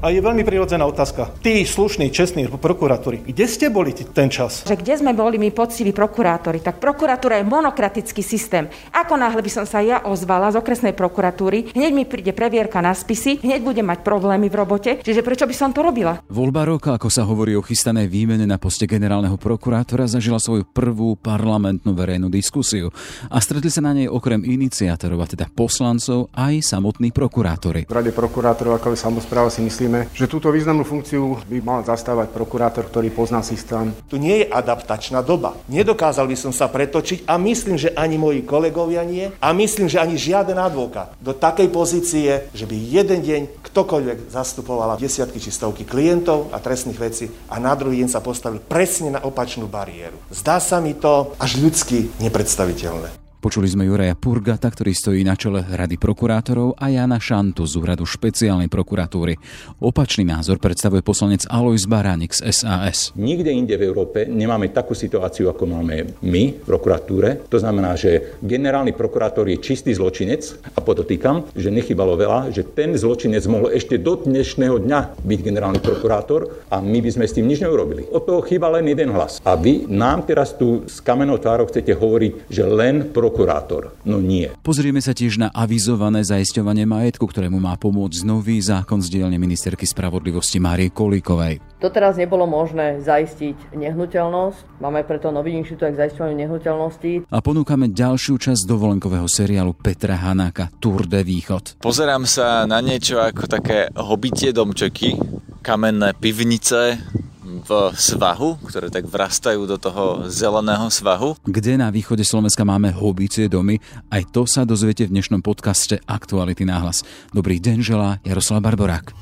A je veľmi prirodzená otázka. Tí slušní, čestní prokurátori, kde ste boli ten čas? Že kde sme boli my poctiví prokurátori? Tak prokuratúra je monokratický systém. Ako náhle by som sa ja ozvala z okresnej prokuratúry, hneď mi príde previerka na spisy, hneď budem mať problémy v robote, čiže prečo by som to robila? Voľba roka, ako sa hovorí o chystanej výmene na poste generálneho prokurátora, zažila svoju prvú parlamentnú verejnú diskusiu a stretli sa na nej okrem iniciátorov, a teda poslancov, aj samotní prokurátori. V Rade prokurátorov ako samozpráva si myslím, myslíme, že túto významnú funkciu by mal zastávať prokurátor, ktorý pozná systém. Tu nie je adaptačná doba. Nedokázal by som sa pretočiť a myslím, že ani moji kolegovia nie a myslím, že ani žiaden advokát do takej pozície, že by jeden deň ktokoľvek zastupovala desiatky či stovky klientov a trestných vecí a na druhý deň sa postavil presne na opačnú bariéru. Zdá sa mi to až ľudsky nepredstaviteľné. Počuli sme Juraja Purgata, ktorý stojí na čele Rady prokurátorov a Jana Šantu z úradu špeciálnej prokuratúry. Opačný názor predstavuje poslanec Alois Baránik z SAS. Nikde inde v Európe nemáme takú situáciu, ako máme my v prokuratúre. To znamená, že generálny prokurátor je čistý zločinec a podotýkam, že nechybalo veľa, že ten zločinec mohol ešte do dnešného dňa byť generálny prokurátor a my by sme s tým nič neurobili. O toho chýba len jeden hlas. A vy nám teraz tu s kamenou tvárou chcete hovoriť, že len pro prokurátor. No nie. Pozrieme sa tiež na avizované zaisťovanie majetku, ktorému má pomôcť nový zákon z dielne ministerky spravodlivosti Márie Kolíkovej. Doteraz nebolo možné zaistiť nehnuteľnosť. Máme preto nový inštitút k zaisťovaniu nehnuteľnosti. A ponúkame ďalšiu časť dovolenkového seriálu Petra Hanáka Tour de Východ. Pozerám sa na niečo ako také hobitie domčeky, kamenné pivnice, v svahu, ktoré tak vrastajú do toho zeleného svahu. Kde na východe Slovenska máme hobície domy, aj to sa dozviete v dnešnom podcaste Aktuality náhlas. Dobrý deň želá Jaroslav Barborák.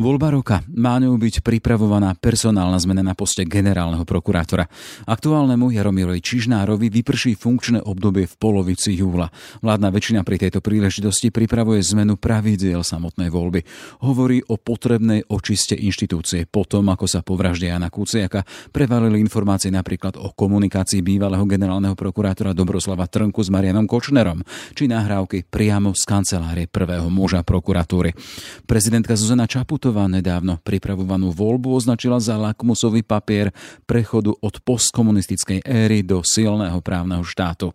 Voľba roka má ňou byť pripravovaná personálna zmena na poste generálneho prokurátora. Aktuálnemu Jaromirovi Čižnárovi vyprší funkčné obdobie v polovici júla. Vládna väčšina pri tejto príležitosti pripravuje zmenu pravidiel samotnej voľby. Hovorí o potrebnej očiste inštitúcie potom, ako sa po vražde Jana Kuciaka prevalili informácie napríklad o komunikácii bývalého generálneho prokurátora Dobroslava Trnku s Marianom Kočnerom, či nahrávky priamo z kancelárie prvého muža prokuratúry. Prezidentka Zuzana Čaputová Čaputová nedávno pripravovanú voľbu označila za lakmusový papier prechodu od postkomunistickej éry do silného právneho štátu.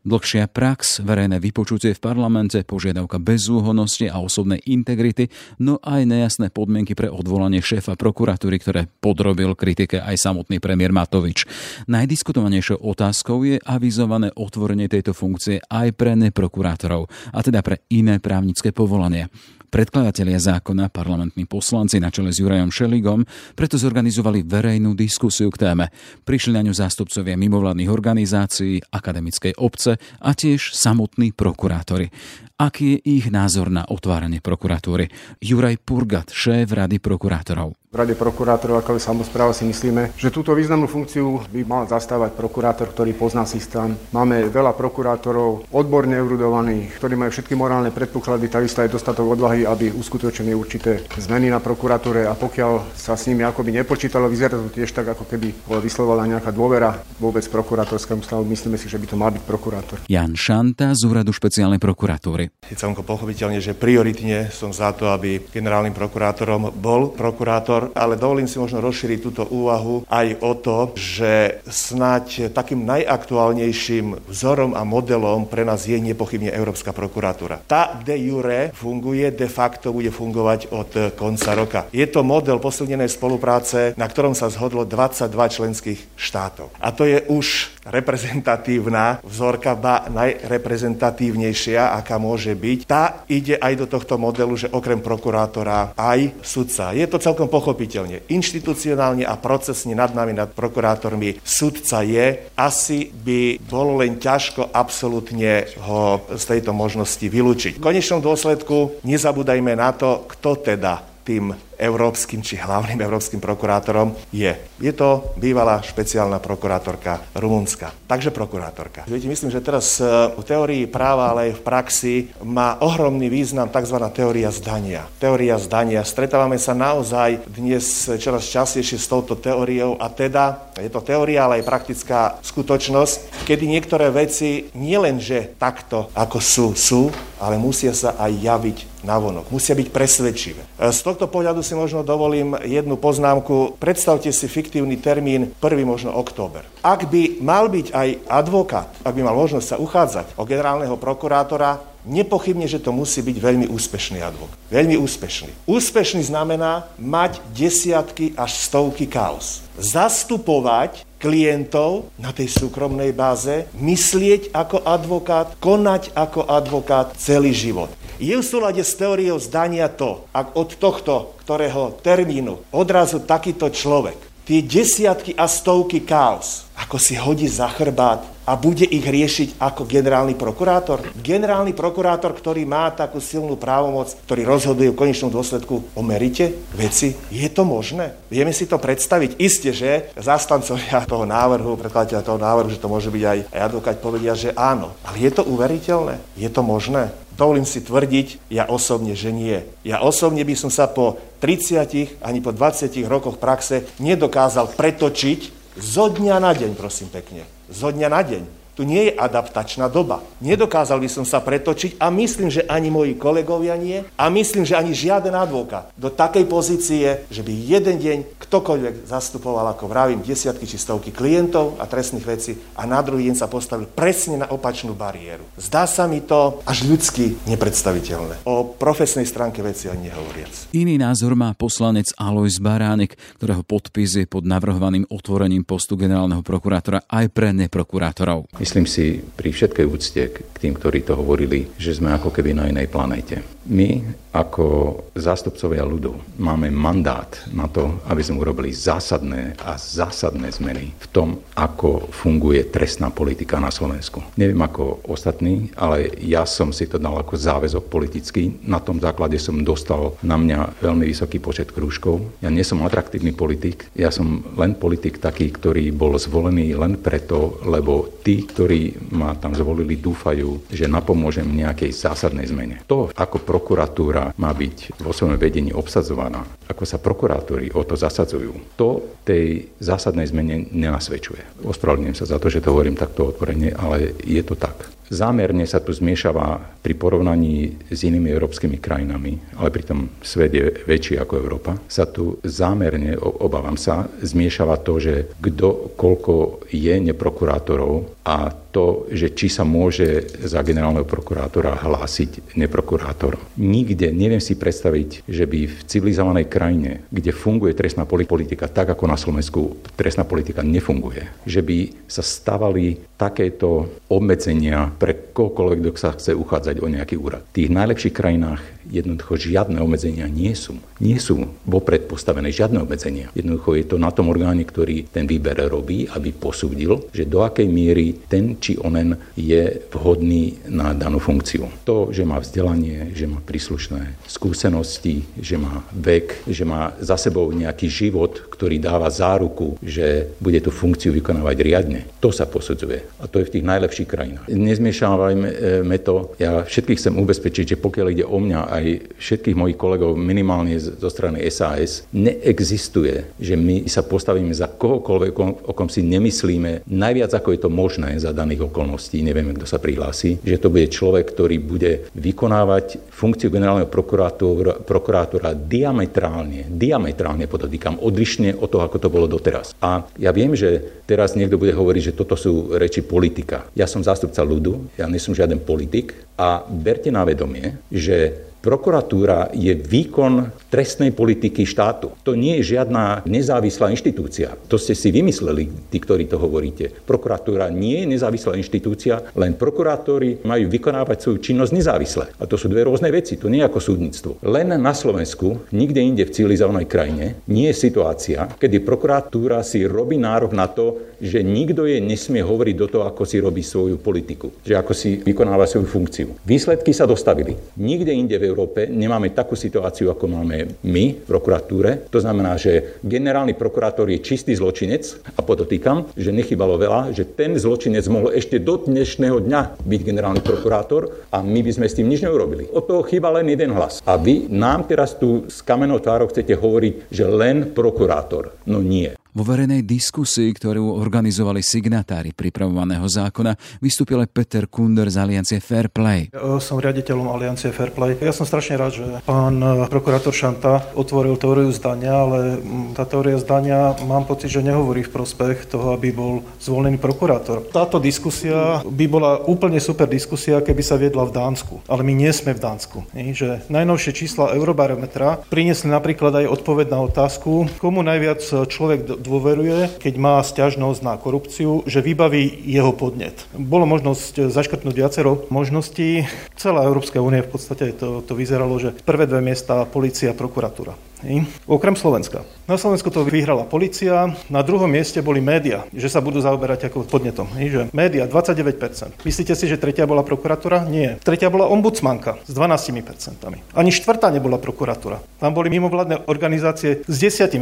Dlhšia prax, verejné vypočutie v parlamente, požiadavka bezúhonnosti a osobnej integrity, no aj nejasné podmienky pre odvolanie šéfa prokuratúry, ktoré podrobil kritike aj samotný premiér Matovič. Najdiskutovanejšou otázkou je avizované otvorenie tejto funkcie aj pre neprokurátorov, a teda pre iné právnické povolania. Predkladatelia zákona, parlamentní poslanci na čele s Jurajom Šeligom, preto zorganizovali verejnú diskusiu k téme. Prišli na ňu zástupcovia mimovládnych organizácií, akademickej obce a tiež samotní prokurátori. Aký je ich názor na otváranie prokuratúry? Juraj Purgat, šéf Rady prokurátorov. V Rade prokurátorov ako samozpráva si myslíme, že túto významnú funkciu by mal zastávať prokurátor, ktorý pozná systém. Máme veľa prokurátorov odborne eurudovaných, ktorí majú všetky morálne predpoklady, takisto aj dostatok odvahy, aby uskutočnili určité zmeny na prokuratúre a pokiaľ sa s nimi akoby nepočítalo, vyzerá to tiež tak, ako keby vyslovená nejaká dôvera vôbec prokurátorskému stavu. Myslíme si, že by to mal byť prokurátor. Jan Šanta z úradu špeciálnej prokuratúry. Je celkom pochopiteľne, že prioritne som za to, aby generálnym prokurátorom bol prokurátor názor, ale dovolím si možno rozšíriť túto úvahu aj o to, že snať takým najaktuálnejším vzorom a modelom pre nás je nepochybne Európska prokuratúra. Tá de jure funguje, de facto bude fungovať od konca roka. Je to model posilnenej spolupráce, na ktorom sa zhodlo 22 členských štátov. A to je už reprezentatívna vzorka, ba najreprezentatívnejšia, aká môže byť. Tá ide aj do tohto modelu, že okrem prokurátora aj sudca. Je to celkom pochopiteľne. Inštitucionálne a procesne nad nami, nad prokurátormi sudca je. Asi by bolo len ťažko absolútne ho z tejto možnosti vylúčiť. V konečnom dôsledku nezabúdajme na to, kto teda tým európskym či hlavným európskym prokurátorom je. Je to bývalá špeciálna prokurátorka Rumunska. Takže prokurátorka. Viete, myslím, že teraz e, v teórii práva, ale aj v praxi má ohromný význam tzv. teória zdania. Teória zdania. Stretávame sa naozaj dnes čoraz častejšie s touto teóriou a teda je to teória, ale aj praktická skutočnosť, kedy niektoré veci nielenže takto, ako sú, sú, ale musia sa aj javiť navonok. Musia byť presvedčivé. E, z tohto pohľadu si možno dovolím jednu poznámku. Predstavte si fiktívny termín 1. možno október. Ak by mal byť aj advokát, ak by mal možnosť sa uchádzať o generálneho prokurátora, Nepochybne, že to musí byť veľmi úspešný advokát. Veľmi úspešný. Úspešný znamená mať desiatky až stovky kaos. Zastupovať klientov na tej súkromnej báze, myslieť ako advokát, konať ako advokát celý život. Je v súlade s teóriou zdania to, ak od tohto, ktorého termínu odrazu takýto človek tie desiatky a stovky kaos, ako si hodí za chrbát a bude ich riešiť ako generálny prokurátor? Generálny prokurátor, ktorý má takú silnú právomoc, ktorý rozhoduje v konečnom dôsledku o merite veci, je to možné? Vieme si to predstaviť? Isté, že zastancovia toho návrhu, predkladateľa toho návrhu, že to môže byť aj, aj advokát, povedia, že áno. Ale je to uveriteľné? Je to možné? Dovolím si tvrdiť, ja osobne, že nie. Ja osobne by som sa po 30 ani po 20 rokoch praxe nedokázal pretočiť zo dňa na deň, prosím pekne zo dňa na deň. Tu nie je adaptačná doba. Nedokázal by som sa pretočiť a myslím, že ani moji kolegovia nie a myslím, že ani žiaden advokát do takej pozície, že by jeden deň ktokoľvek zastupoval, ako vravím, desiatky či stovky klientov a trestných vecí a na druhý deň sa postavil presne na opačnú bariéru. Zdá sa mi to až ľudsky nepredstaviteľné. O profesnej stránke veci ani nehovoriac. Iný názor má poslanec Alois Baránek, ktorého podpis je pod navrhovaným otvorením postu generálneho prokurátora aj pre neprokurátorov. Myslím si pri všetkej úcte k tým, ktorí to hovorili, že sme ako keby na inej planete. My ako zástupcovia ľudu máme mandát na to, aby sme urobili zásadné a zásadné zmeny v tom, ako funguje trestná politika na Slovensku. Neviem ako ostatní, ale ja som si to dal ako záväzok politický. Na tom základe som dostal na mňa veľmi vysoký počet krúžkov. Ja nie som atraktívny politik, ja som len politik taký, ktorý bol zvolený len preto, lebo tí, ktorí ma tam zvolili, dúfajú, že napomôžem nejakej zásadnej zmene. To, ako prokuratúra ktorá má byť vo svojom vedení obsadzovaná, ako sa prokurátori o to zasadzujú, to tej zásadnej zmene nenasvedčuje. Ospravedlňujem sa za to, že to hovorím takto otvorene, ale je to tak. Zámerne sa tu zmiešava pri porovnaní s inými európskymi krajinami, ale pritom svet je väčší ako Európa, sa tu zámerne, obávam sa, zmiešava to, že kto koľko je neprokurátorov a to, že či sa môže za generálneho prokurátora hlásiť neprokurátor. Nikde neviem si predstaviť, že by v civilizovanej krajine, kde funguje trestná politika tak, ako na Slovensku trestná politika nefunguje, že by sa stavali takéto obmedzenia pre kohokoľvek, kto sa chce uchádzať o nejaký úrad. V tých najlepších krajinách jednoducho žiadne obmedzenia nie sú. Nie sú vopred postavené žiadne obmedzenia. Jednoducho je to na tom orgáne, ktorý ten výber robí, aby posúdil, že do akej miery ten či onen je vhodný na danú funkciu. To, že má vzdelanie, že má príslušné skúsenosti, že má vek, že má za sebou nejaký život, ktorý dáva záruku, že bude tú funkciu vykonávať riadne. To sa posudzuje. A to je v tých najlepších krajinách. Nezmiešávajme to. Ja všetkých chcem ubezpečiť, že pokiaľ ide o mňa aj všetkých mojich kolegov, minimálne zo strany SAS, neexistuje, že my sa postavíme za kohokoľvek, o kom si nemyslíme, najviac ako je to možné za daných okolností, nevieme, kto sa prihlási, že to bude človek, ktorý bude vykonávať funkciu generálneho prokurátora, prokurátora diametrálne, diametrálne podotýkam, odlišne od toho, ako to bolo doteraz. A ja viem, že teraz niekto bude hovoriť, že toto sú reči politika. Ja som zástupca ľudu, ja nie som žiaden politik a berte na vedomie, že Prokuratúra je výkon trestnej politiky štátu. To nie je žiadna nezávislá inštitúcia. To ste si vymysleli, tí, ktorí to hovoríte. Prokuratúra nie je nezávislá inštitúcia, len prokurátori majú vykonávať svoju činnosť nezávisle. A to sú dve rôzne veci, to nie je ako súdnictvo. Len na Slovensku, nikde inde v civilizovanej krajine, nie je situácia, kedy prokuratúra si robí nárok na to, že nikto jej nesmie hovoriť do toho, ako si robí svoju politiku, že ako si vykonáva svoju funkciu. Výsledky sa dostavili. Nikde inde v Európe nemáme takú situáciu, ako máme my v prokuratúre. To znamená, že generálny prokurátor je čistý zločinec a podotýkam, že nechybalo veľa, že ten zločinec mohol ešte do dnešného dňa byť generálny prokurátor a my by sme s tým nič neurobili. Od toho chýba len jeden hlas. A vy nám teraz tu s kamenou tvárou chcete hovoriť, že len prokurátor. No nie. Vo verejnej diskusii, ktorú organizovali signatári pripravovaného zákona, vystúpil aj Peter Kunder z Aliancie Fair Play. Ja som riaditeľom Aliancie Fair Play. Ja som strašne rád, že pán prokurátor Šanta otvoril teóriu zdania, ale tá teória zdania mám pocit, že nehovorí v prospech toho, aby bol zvolený prokurátor. Táto diskusia by bola úplne super diskusia, keby sa viedla v Dánsku. Ale my nie sme v Dánsku. Že najnovšie čísla Eurobarometra priniesli napríklad aj odpoveď na otázku, komu najviac človek dôveruje, keď má stiažnosť na korupciu, že vybaví jeho podnet. Bolo možnosť zaškrtnúť viacero možností. Celá Európska únia v podstate to, to vyzeralo, že prvé dve miesta policia, prokuratúra. Hej. Okrem Slovenska. Na Slovensku to vyhrala policia, na druhom mieste boli média, že sa budú zaoberať ako podnetom. Hej, že média 29%. Myslíte si, že tretia bola prokuratúra? Nie. Tretia bola ombudsmanka s 12%. Ani štvrtá nebola prokuratúra. Tam boli mimovládne organizácie s 10%.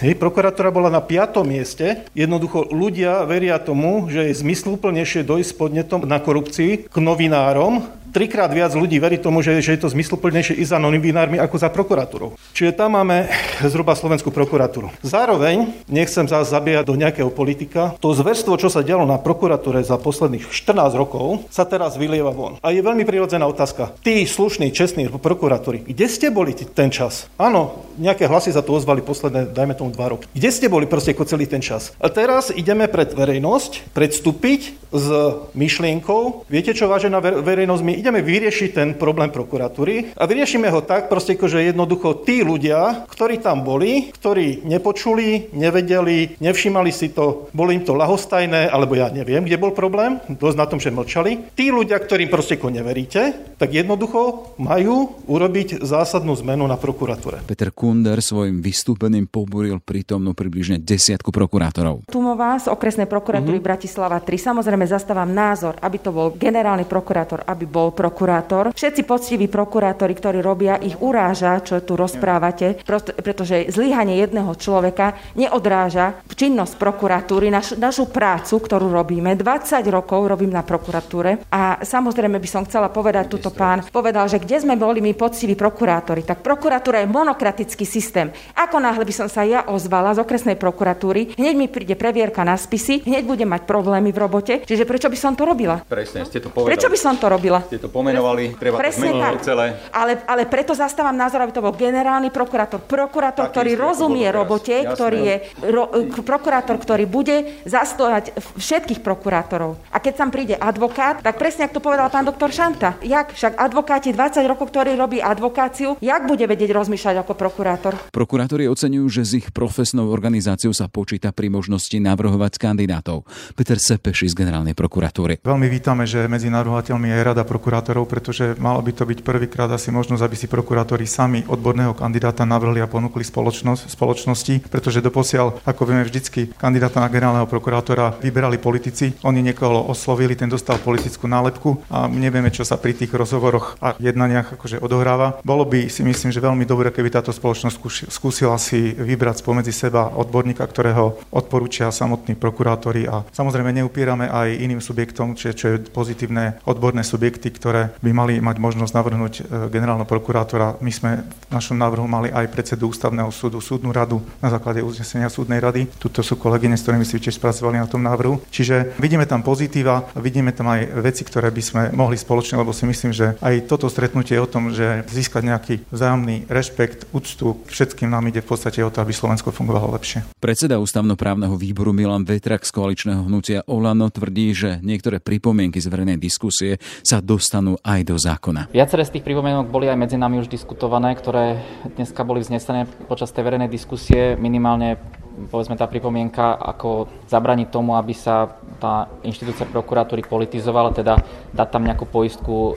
Hej, prokuratúra bola na piatom mieste. Jednoducho ľudia veria tomu, že je zmysluplnejšie dojsť podnetom na korupcii k novinárom, trikrát viac ľudí verí tomu, že, že je to zmysluplnejšie i za novinármi ako za prokuratúrou. Čiže tam máme zhruba slovenskú prokuratúru. Zároveň, nechcem zás zabíjať do nejakého politika, to zverstvo, čo sa dialo na prokuratúre za posledných 14 rokov, sa teraz vylieva von. A je veľmi prirodzená otázka. Tí slušní, čestní prokuratúry, kde ste boli ten čas? Áno, nejaké hlasy za to ozvali posledné, dajme tomu dva roky. Kde ste boli proste ako celý ten čas? A teraz ideme pred verejnosť, predstúpiť s myšlienkou, viete čo, vážená verejnosť, my ideme vyriešiť ten problém prokuratúry a vyriešime ho tak, proste, že jednoducho tí ľudia, ktorí tam boli, ktorí nepočuli, nevedeli, nevšimali si to, boli im to lahostajné, alebo ja neviem, kde bol problém, dosť na tom, že mlčali. Tí ľudia, ktorým proste neveríte, tak jednoducho majú urobiť zásadnú zmenu na prokuratúre. Peter Kunder svojim vystúpením pobúril prítomnú približne desiatku prokurátorov. Tumová z okresnej prokuratúry mm-hmm. Bratislava 3. Samozrejme zastávam názor, aby to bol generálny prokurátor, aby bol prokurátor. Všetci poctiví prokurátori, ktorí robia, ich uráža, čo tu rozprávate, pretože zlyhanie jedného človeka neodráža činnosť prokuratúry, naš, našu prácu, ktorú robíme. 20 rokov robím na prokuratúre a samozrejme by som chcela povedať, tuto pán povedal, že kde sme boli my poctiví prokurátori, tak prokuratúra je monokratický systém. Ako náhle by som sa ja ozvala z okresnej prokuratúry, hneď mi príde previerka na spisy, hneď budem mať problémy v robote, čiže prečo by som to robila? Presne, ste to povedali. Prečo by som to robila? Ste to pomenovali, treba Presne to zmeniť celé. Ale, ale preto zastávam názor, aby to bol generálny prokurátor. Prokurátor, Taký ktorý rozumie robote, jasné. ktorý je ro, prokurátor, ktorý bude zastojať všetkých prokurátorov. A keď tam príde advokát, tak presne ako to povedal pán doktor Šanta. Jak však advokáti 20 rokov, ktorý robí advokáciu, jak bude vedieť rozmýšľať ako prokurátor? Prokurátori oceňujú, že s ich profesnou organizáciou sa počíta pri možnosti navrhovať kandidátov. Peter Sepeši z generálnej prokuratúry. Veľmi vítame, že medzi navrhovateľmi je rada prokurátorov prokurátorov, pretože malo by to byť prvýkrát asi možnosť, aby si prokurátori sami odborného kandidáta navrhli a ponúkli spoločnosť, spoločnosti, pretože doposiaľ, ako vieme vždycky, kandidáta na generálneho prokurátora vyberali politici, oni niekoho oslovili, ten dostal politickú nálepku a nevieme, čo sa pri tých rozhovoroch a jednaniach akože odohráva. Bolo by si myslím, že veľmi dobré, keby táto spoločnosť skúsila si vybrať spomedzi seba odborníka, ktorého odporúčia samotní prokurátori a samozrejme neupierame aj iným subjektom, čo je pozitívne odborné subjekty, ktoré by mali mať možnosť navrhnúť e, generálneho prokurátora. My sme v našom návrhu mali aj predsedu ústavného súdu, súdnu radu na základe uznesenia súdnej rady. Tuto sú kolegyne, s ktorými si tiež spracovali na tom návrhu. Čiže vidíme tam pozitíva, vidíme tam aj veci, ktoré by sme mohli spoločne, lebo si myslím, že aj toto stretnutie je o tom, že získať nejaký vzájomný rešpekt, úctu všetkým nám ide v podstate o to, aby Slovensko fungovalo lepšie. Predseda ústavnoprávneho výboru Milan Vetrak z koaličného hnutia Olano tvrdí, že niektoré pripomienky z verejnej diskusie sa dostanú dostanú aj do zákona. Viaceré z tých pripomienok boli aj medzi nami už diskutované, ktoré dneska boli vznesené počas tej verejnej diskusie minimálne povedzme tá pripomienka, ako zabraniť tomu, aby sa tá inštitúcia prokuratúry politizovala, teda dať tam nejakú poistku e,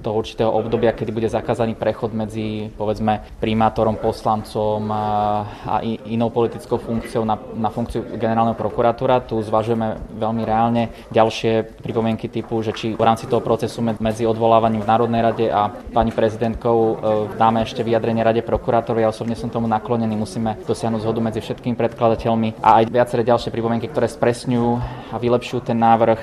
do určitého obdobia, kedy bude zakázaný prechod medzi povedzme primátorom, poslancom a, inou politickou funkciou na, na funkciu generálneho prokurátora. Tu zvažujeme veľmi reálne ďalšie pripomienky typu, že či v rámci toho procesu medzi odvolávaním v Národnej rade a pani prezidentkou e, dáme ešte vyjadrenie rade prokurátorov. Ja osobne som tomu naklonený, musíme dosiahnuť zhodu medzi všetkými predkladateľmi a aj viaceré ďalšie pripomienky, ktoré spresňujú a vylepšujú ten návrh.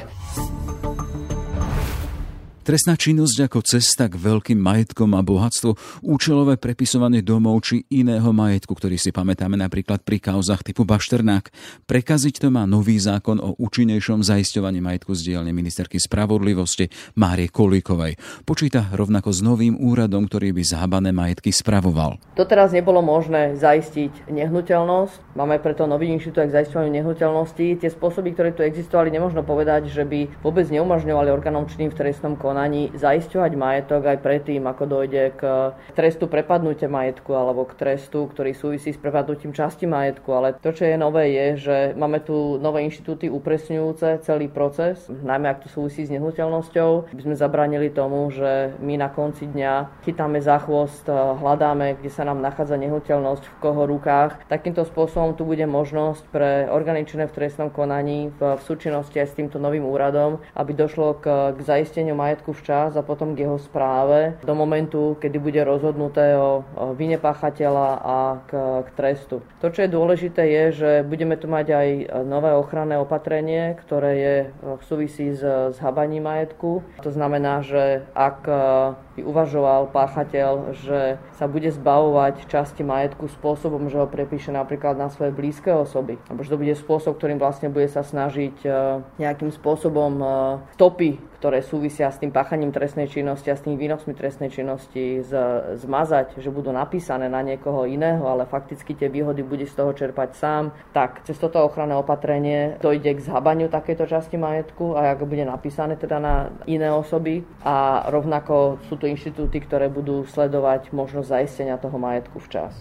Trestná činnosť ako cesta k veľkým majetkom a bohatstvu, účelové prepisovanie domov či iného majetku, ktorý si pamätáme napríklad pri kauzach typu Bašternák. Prekaziť to má nový zákon o účinnejšom zaisťovaní majetku z dielne ministerky spravodlivosti Márie Kolíkovej. Počíta rovnako s novým úradom, ktorý by zábané majetky spravoval. Doteraz nebolo možné zaistiť nehnuteľnosť. Máme preto nový inštitút k zaisťovaniu nehnuteľnosti. Tie spôsoby, ktoré tu existovali, nemôžno povedať, že by vôbec neumožňovali orgánom činným v trestnom konaní konaní zaisťovať majetok aj predtým, ako dojde k trestu prepadnutia majetku alebo k trestu, ktorý súvisí s prepadnutím časti majetku. Ale to, čo je nové, je, že máme tu nové inštitúty upresňujúce celý proces, najmä ak to súvisí s nehnuteľnosťou, by sme zabranili tomu, že my na konci dňa chytáme za chvost, hľadáme, kde sa nám nachádza nehnuteľnosť, v koho rukách. Takýmto spôsobom tu bude možnosť pre orgány v trestnom konaní v, v súčinnosti aj s týmto novým úradom, aby došlo k, k zaisteniu majetku poriadku včas a potom k jeho správe do momentu, kedy bude rozhodnuté o vine páchateľa a k, k trestu. To, čo je dôležité, je, že budeme tu mať aj nové ochranné opatrenie, ktoré je v súvisí s, s habaním majetku. To znamená, že ak by uvažoval páchateľ, že sa bude zbavovať časti majetku spôsobom, že ho prepíše napríklad na svoje blízke osoby. Alebo že to bude spôsob, ktorým vlastne bude sa snažiť e, nejakým spôsobom e, stopy, ktoré súvisia s tým páchaním trestnej činnosti a s tými výnosmi trestnej činnosti z, zmazať, že budú napísané na niekoho iného, ale fakticky tie výhody bude z toho čerpať sám, tak cez toto ochranné opatrenie dojde k zhabaniu takéto časti majetku a ak bude napísané teda na iné osoby a rovnako sú tu inštitúty, ktoré budú sledovať možnosť zaistenia toho majetku včas.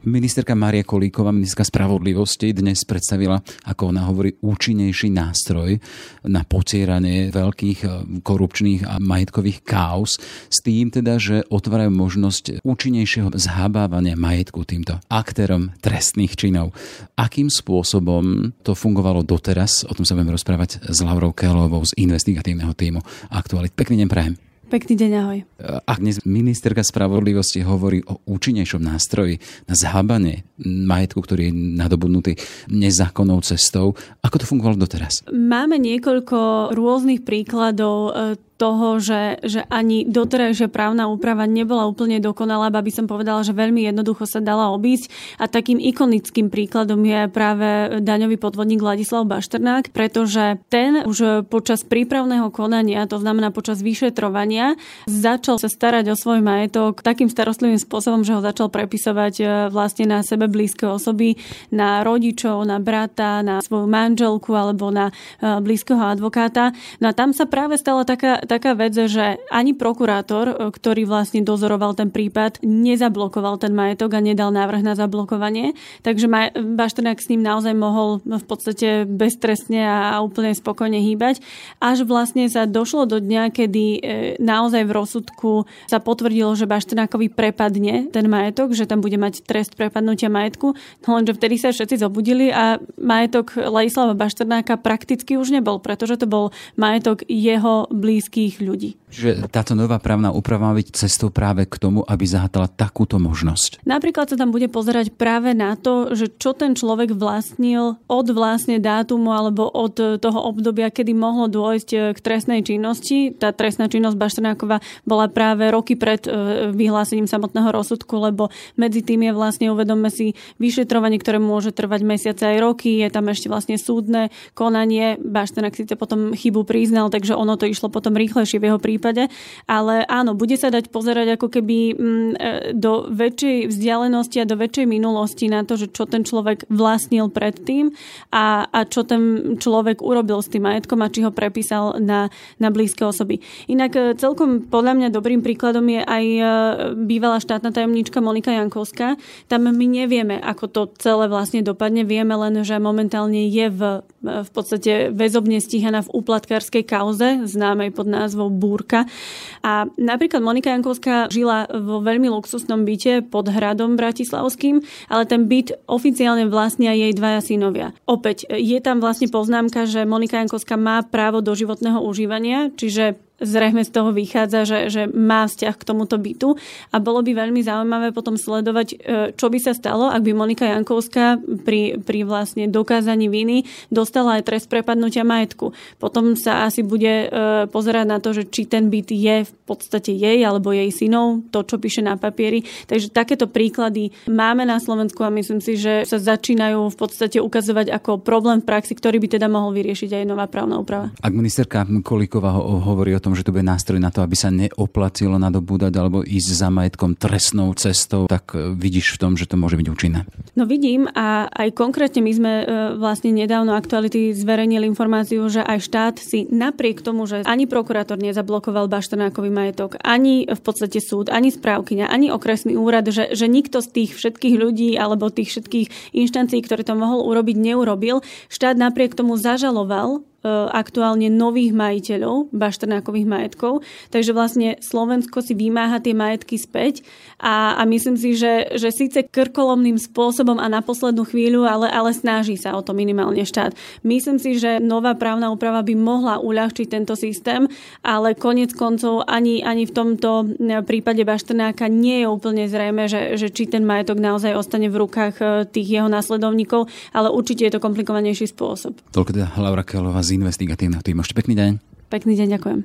Ministerka Mária Kolíková, ministerka spravodlivosti, dnes predstavila, ako ona hovorí, účinnejší nástroj na potieranie veľkých eh, korupčných a majetkových káuz s tým teda, že otvárajú možnosť účinnejšieho zhábávania majetku týmto aktérom trestných činov. Akým spôsobom to fungovalo doteraz? O tom sa budeme rozprávať s Laurou Kelovou z investigatívneho týmu Aktualit. Pekný deň prajem. Pekný deň, ahoj. Ak dnes ministerka spravodlivosti hovorí o účinnejšom nástroji na zhábanie majetku, ktorý je nadobudnutý nezákonnou cestou, ako to fungovalo doteraz? Máme niekoľko rôznych príkladov e, toho, že, že ani doterajšia právna úprava nebola úplne dokonalá, aby som povedala, že veľmi jednoducho sa dala obísť. A takým ikonickým príkladom je práve daňový podvodník Ladislav Bašternák, pretože ten už počas prípravného konania, to znamená počas vyšetrovania, začal sa starať o svoj majetok takým starostlivým spôsobom, že ho začal prepisovať e, vlastne na sebe blízke osoby, na rodičov, na brata, na svoju manželku alebo na e, blízkeho advokáta. No a tam sa práve stala taká, taká vec, že ani prokurátor, e, ktorý vlastne dozoroval ten prípad, nezablokoval ten majetok a nedal návrh na zablokovanie. Takže Bašternák s ním naozaj mohol v podstate beztrestne a úplne spokojne hýbať. Až vlastne sa došlo do dňa, kedy e, naozaj v rozsudku sa potvrdilo, že Bašternákovi prepadne ten majetok, že tam bude mať trest prepadnutia majetku. No lenže vtedy sa všetci zobudili a majetok Ladislava Bašternáka prakticky už nebol, pretože to bol majetok jeho blízky všetkých ľudí. Čiže táto nová právna úprava má byť cestou práve k tomu, aby zahátala takúto možnosť. Napríklad sa tam bude pozerať práve na to, že čo ten človek vlastnil od vlastne dátumu alebo od toho obdobia, kedy mohlo dôjsť k trestnej činnosti. Tá trestná činnosť Bašternákova bola práve roky pred e, vyhlásením samotného rozsudku, lebo medzi tým je vlastne, uvedome si, vyšetrovanie, ktoré môže trvať mesiace aj roky. Je tam ešte vlastne súdne konanie. Bašternák síce potom chybu priznal, takže ono to išlo potom rýchlejšie v jeho prípade, ale áno, bude sa dať pozerať ako keby mm, e, do väčšej vzdialenosti a do väčšej minulosti na to, že čo ten človek vlastnil predtým a, a čo ten človek urobil s tým majetkom a či ho prepísal na, na blízke osoby. Inak e, celkom podľa mňa dobrým príkladom je aj e, bývalá štátna tajomníčka Monika Jankovská. Tam my nevieme nevieme, ako to celé vlastne dopadne. Vieme len, že momentálne je v, v podstate väzobne stíhaná v úplatkárskej kauze, známej pod názvou Búrka. A napríklad Monika Jankovská žila vo veľmi luxusnom byte pod hradom bratislavským, ale ten byt oficiálne vlastnia jej dvaja synovia. Opäť je tam vlastne poznámka, že Monika Jankovská má právo do životného užívania, čiže zrejme z toho vychádza, že, že má vzťah k tomuto bytu a bolo by veľmi zaujímavé potom sledovať, e, čo by sa stalo, ak by Monika Jankovská pri, pri vlastne dokázaní viny dostala aj trest prepadnutia majetku. Potom sa asi bude e, pozerať na to, že či ten byt je v podstate jej alebo jej synov, to, čo píše na papieri. Takže takéto príklady máme na Slovensku a myslím si, že sa začínajú v podstate ukazovať ako problém v praxi, ktorý by teda mohol vyriešiť aj nová právna úprava. Ak ministerka Kolíková hovorí o tom, tom, že to bude nástroj na to, aby sa neoplatilo nadobúdať alebo ísť za majetkom trestnou cestou, tak e, vidíš v tom, že to môže byť účinné? No vidím a aj konkrétne my sme e, vlastne nedávno aktuality zverejnili informáciu, že aj štát si napriek tomu, že ani prokurátor nezablokoval Bašternákový majetok, ani v podstate súd, ani správkyňa, ani okresný úrad, že, že nikto z tých všetkých ľudí alebo tých všetkých inštancií, ktoré to mohol urobiť, neurobil. Štát napriek tomu zažaloval aktuálne nových majiteľov bašternákových majetkov. Takže vlastne Slovensko si vymáha tie majetky späť a, a myslím si, že, že síce krkolomným spôsobom a na poslednú chvíľu, ale, ale snaží sa o to minimálne štát. Myslím si, že nová právna úprava by mohla uľahčiť tento systém, ale konec koncov ani, ani v tomto prípade Bašternáka nie je úplne zrejme, že, že či ten majetok naozaj ostane v rukách e, tých jeho následovníkov, ale určite je to komplikovanejší spôsob. Toľko teda Laura Kelová z investigatívneho týmu. Ešte pekný deň. Pekný deň, ďakujem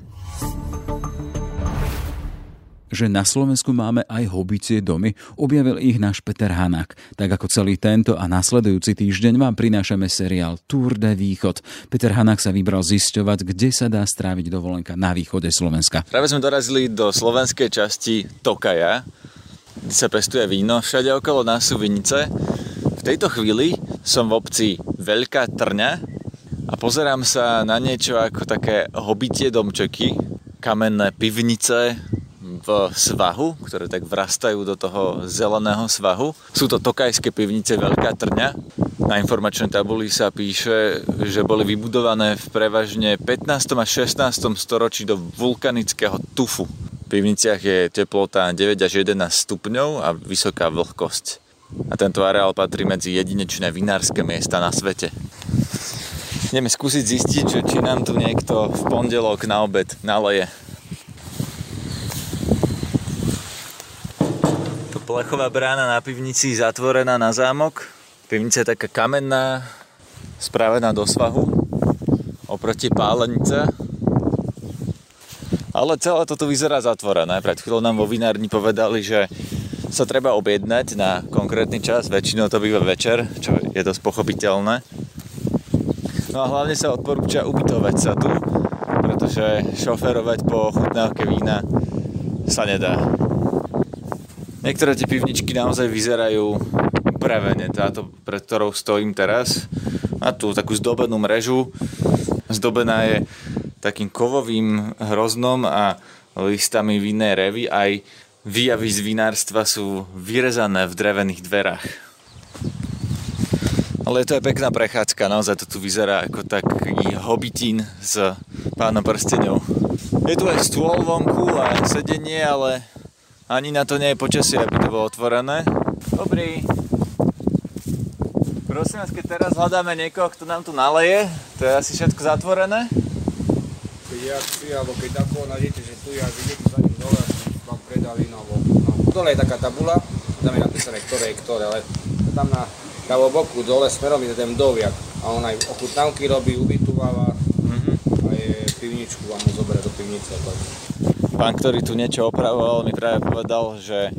že na Slovensku máme aj hobicie domy. Objavil ich náš Peter Hanák. Tak ako celý tento a nasledujúci týždeň vám prinášame seriál Tour de Východ. Peter Hanák sa vybral zisťovať, kde sa dá stráviť dovolenka na východe Slovenska. Práve sme dorazili do slovenskej časti Tokaja, kde sa pestuje víno. Všade okolo nás sú vinice. V tejto chvíli som v obci Veľká Trňa, a pozerám sa na niečo ako také hobitie domčeky, kamenné pivnice v svahu, ktoré tak vrastajú do toho zeleného svahu. Sú to tokajské pivnice Veľká Trňa. Na informačnej tabuli sa píše, že boli vybudované v prevažne 15. a 16. storočí do vulkanického tufu. V pivniciach je teplota 9 až 11 stupňov a vysoká vlhkosť. A tento areál patrí medzi jedinečné vinárske miesta na svete. Ideme skúsiť zistiť, že či nám tu niekto v pondelok na obed naleje. Tu plechová brána na pivnici zatvorená na zámok. Pivnica je taká kamenná, spravená do svahu oproti pálenice. Ale celé to tu vyzerá zatvorené. Pred chvíľou nám vo vinárni povedali, že sa treba objednať na konkrétny čas, väčšinou to býva večer, čo je dosť pochopiteľné. No a hlavne sa odporúča ubytovať sa tu, pretože šoferovať po chutnávke vína sa nedá. Niektoré tie pivničky naozaj vyzerajú upravene. Táto, pred ktorou stojím teraz, má tu takú zdobenú mrežu. Zdobená je takým kovovým hroznom a listami vinnej revy. Aj výjavy z vinárstva sú vyrezané v drevených dverách. Ale to je pekná prechádzka, naozaj to tu vyzerá ako taký hobitín s pánom prstenov. Je tu aj stôl vonku a sedenie, ale ani na to nie je počasie, aby to bolo otvorené. Dobrý. Prosím vás, keď teraz hľadáme niekoho, kto nám tu naleje, to je asi všetko zatvorené? Keď ja chci, alebo keď takého nájdete, že tu ja vidíte za ním dole, vám predali no, Dole je taká tabula, tam je napísané, ktoré je ktoré, ale tam na vo boku dole smerom ten doviak a on aj ochutnávky robí, ubytováva mm-hmm. a je pivničku vám mu zoberie do pivnice. Pán, ktorý tu niečo opravoval, mi práve povedal, že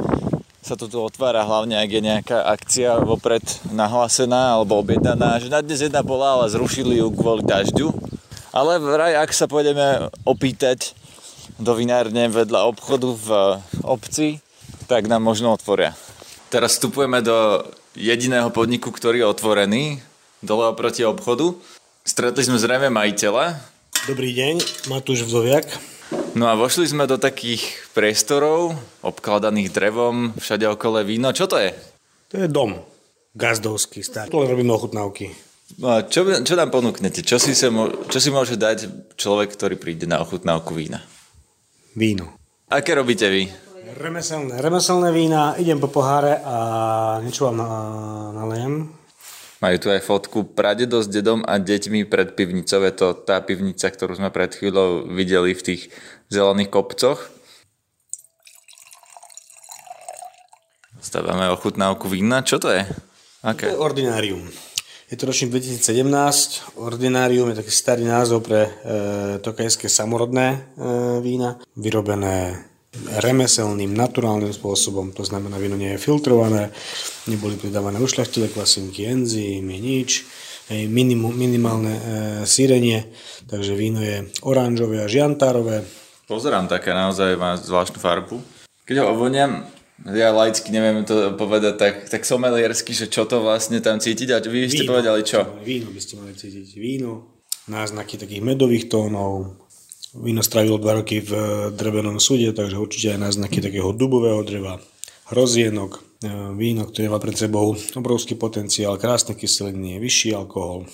sa to tu otvára hlavne, ak je nejaká akcia vopred nahlásená alebo objednaná, že na dnes jedna bola, ale zrušili ju kvôli dažďu. Ale vraj, ak sa pôjdeme opýtať do vinárne vedľa obchodu v obci, tak nám možno otvoria. Teraz vstupujeme do jediného podniku, ktorý je otvorený, dole oproti obchodu. Stretli sme zrejme majiteľa. Dobrý deň, Matúš Vzoviak. No a vošli sme do takých priestorov, obkladaných drevom, všade okolo víno. Čo to je? To je dom. gazdovský starý. Len robíme ochutnávky. No a čo, čo nám ponúknete? Čo si, sa, čo si môže dať človek, ktorý príde na ochutnávku vína? Víno. Aké robíte vy? Remeselné, remeselné vína, idem po poháre a niečo vám nalejem. Majú tu aj fotku pradedo s dedom a deťmi pred pivnicou. Je to tá pivnica, ktorú sme pred chvíľou videli v tých zelených kopcoch. Stávame ochutnávku vína. Čo to je? Aké? To je ordinárium. Je to ročník 2017. Ordinárium je taký starý názov pre e, tokajské samorodné e, vína, vyrobené remeselným, naturálnym spôsobom. To znamená, víno nie je filtrované, neboli pridávané ušľachtilé klasinky, enzymy, nič, minimum, minimálne e, sírenie, takže víno je oranžové a žiantárové. Pozerám, také naozaj má zvláštnu farbu. Keď ho ovoniam, ja laicky neviem to povedať tak, tak someliersky, že čo to vlastne tam cítiť a vy ste víno, povedali čo? Víno by ste mali cítiť. Víno, náznaky takých medových tónov, Víno strávilo dva roky v drevenom súde, takže určite aj náznaky takého dubového dreva, hrozienok, e, víno, ktoré má pred sebou obrovský potenciál, krásne kyseliny, vyšší alkohol.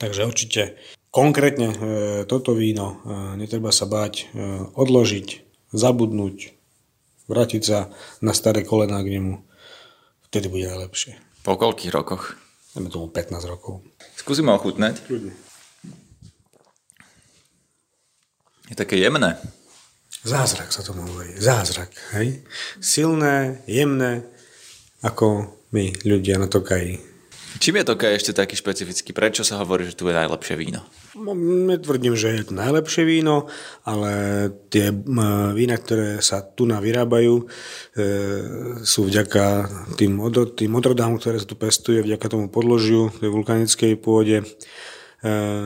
Takže určite konkrétne e, toto víno netreba sa báť odložiť, zabudnúť, vrátiť sa na staré kolená k nemu. Vtedy bude najlepšie. Po koľkých rokoch? Dáme tomu 15 rokov. Skúsime ochutnať. Ľudne. Je také jemné. Zázrak sa tomu hovorí. Zázrak. Hej? Silné, jemné, ako my ľudia na Tokaji. Čím je Tokaj ešte taký špecifický? Prečo sa hovorí, že tu je najlepšie víno? No, netvrdím, že je to najlepšie víno, ale tie vína, ktoré sa tu na vyrábajú, e, sú vďaka tým, odro, tým odrodám, ktoré sa tu pestuje, vďaka tomu podložiu, tej vulkanickej pôde, e,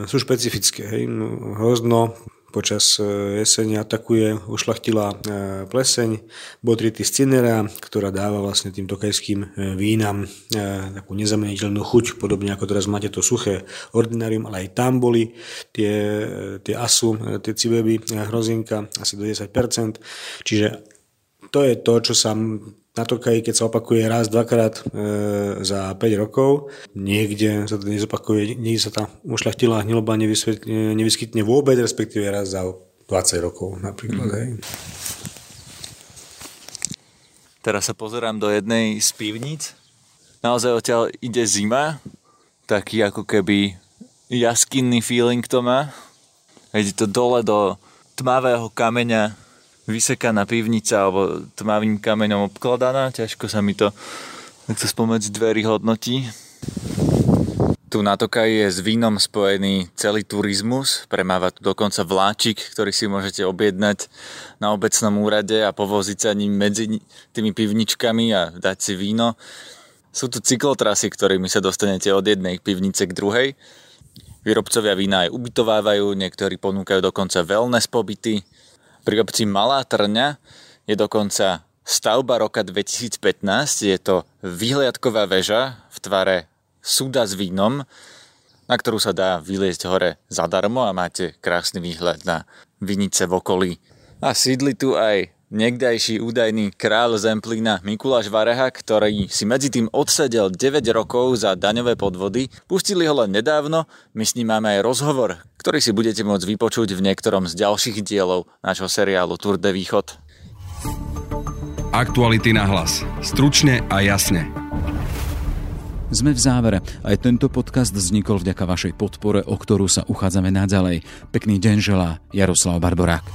sú špecifické. Hej? No, hrozno počas e, jesene atakuje ušlachtilá e, pleseň Botrytis cinera, ktorá dáva vlastne tým tokajským e, vínam takú nezameniteľnú chuť, podobne ako teraz máte to suché ordinarium, ale aj tam boli tie, tie asu, tie cibeby, hrozinka asi do 10%. Čiže to je to, čo sa na Tokaji, keď sa opakuje raz, dvakrát e, za 5 rokov, niekde sa to nezopakuje, niekde sa tá ušľachtilá hniloba nevyskytne vôbec, respektíve raz za 20 rokov napríklad. Mm. Hej. Teraz sa pozerám do jednej z pivníc. Naozaj odtiaľ ide zima, taký ako keby jaskinný feeling to má. Ide to dole do tmavého kameňa vysekaná pivnica alebo tmavým kameňom obkladaná. Ťažko sa mi to takto spomedzi dverí hodnotí. Tu na Tokaji je s vínom spojený celý turizmus. Premáva tu dokonca vláčik, ktorý si môžete objednať na obecnom úrade a povoziť sa ním medzi tými pivničkami a dať si víno. Sú tu cyklotrasy, ktorými sa dostanete od jednej pivnice k druhej. Výrobcovia vína aj ubytovávajú, niektorí ponúkajú dokonca wellness pobyty. Pri obci Malá Trňa. Je dokonca stavba roka 2015, je to vyhliadková väža v tvare súda s vínom, na ktorú sa dá vyliezť hore zadarmo a máte krásny výhľad na vinice v okolí. A sídli tu aj Niekdajší údajný král Zemplína Mikuláš Vareha, ktorý si medzi tým odsedel 9 rokov za daňové podvody, pustili ho len nedávno, my s ním máme aj rozhovor, ktorý si budete môcť vypočuť v niektorom z ďalších dielov nášho seriálu Tour de Východ. Aktuality na hlas. Stručne a jasne. Sme v závere. Aj tento podcast vznikol vďaka vašej podpore, o ktorú sa uchádzame naďalej. Pekný deň želá Jaroslav Barborák.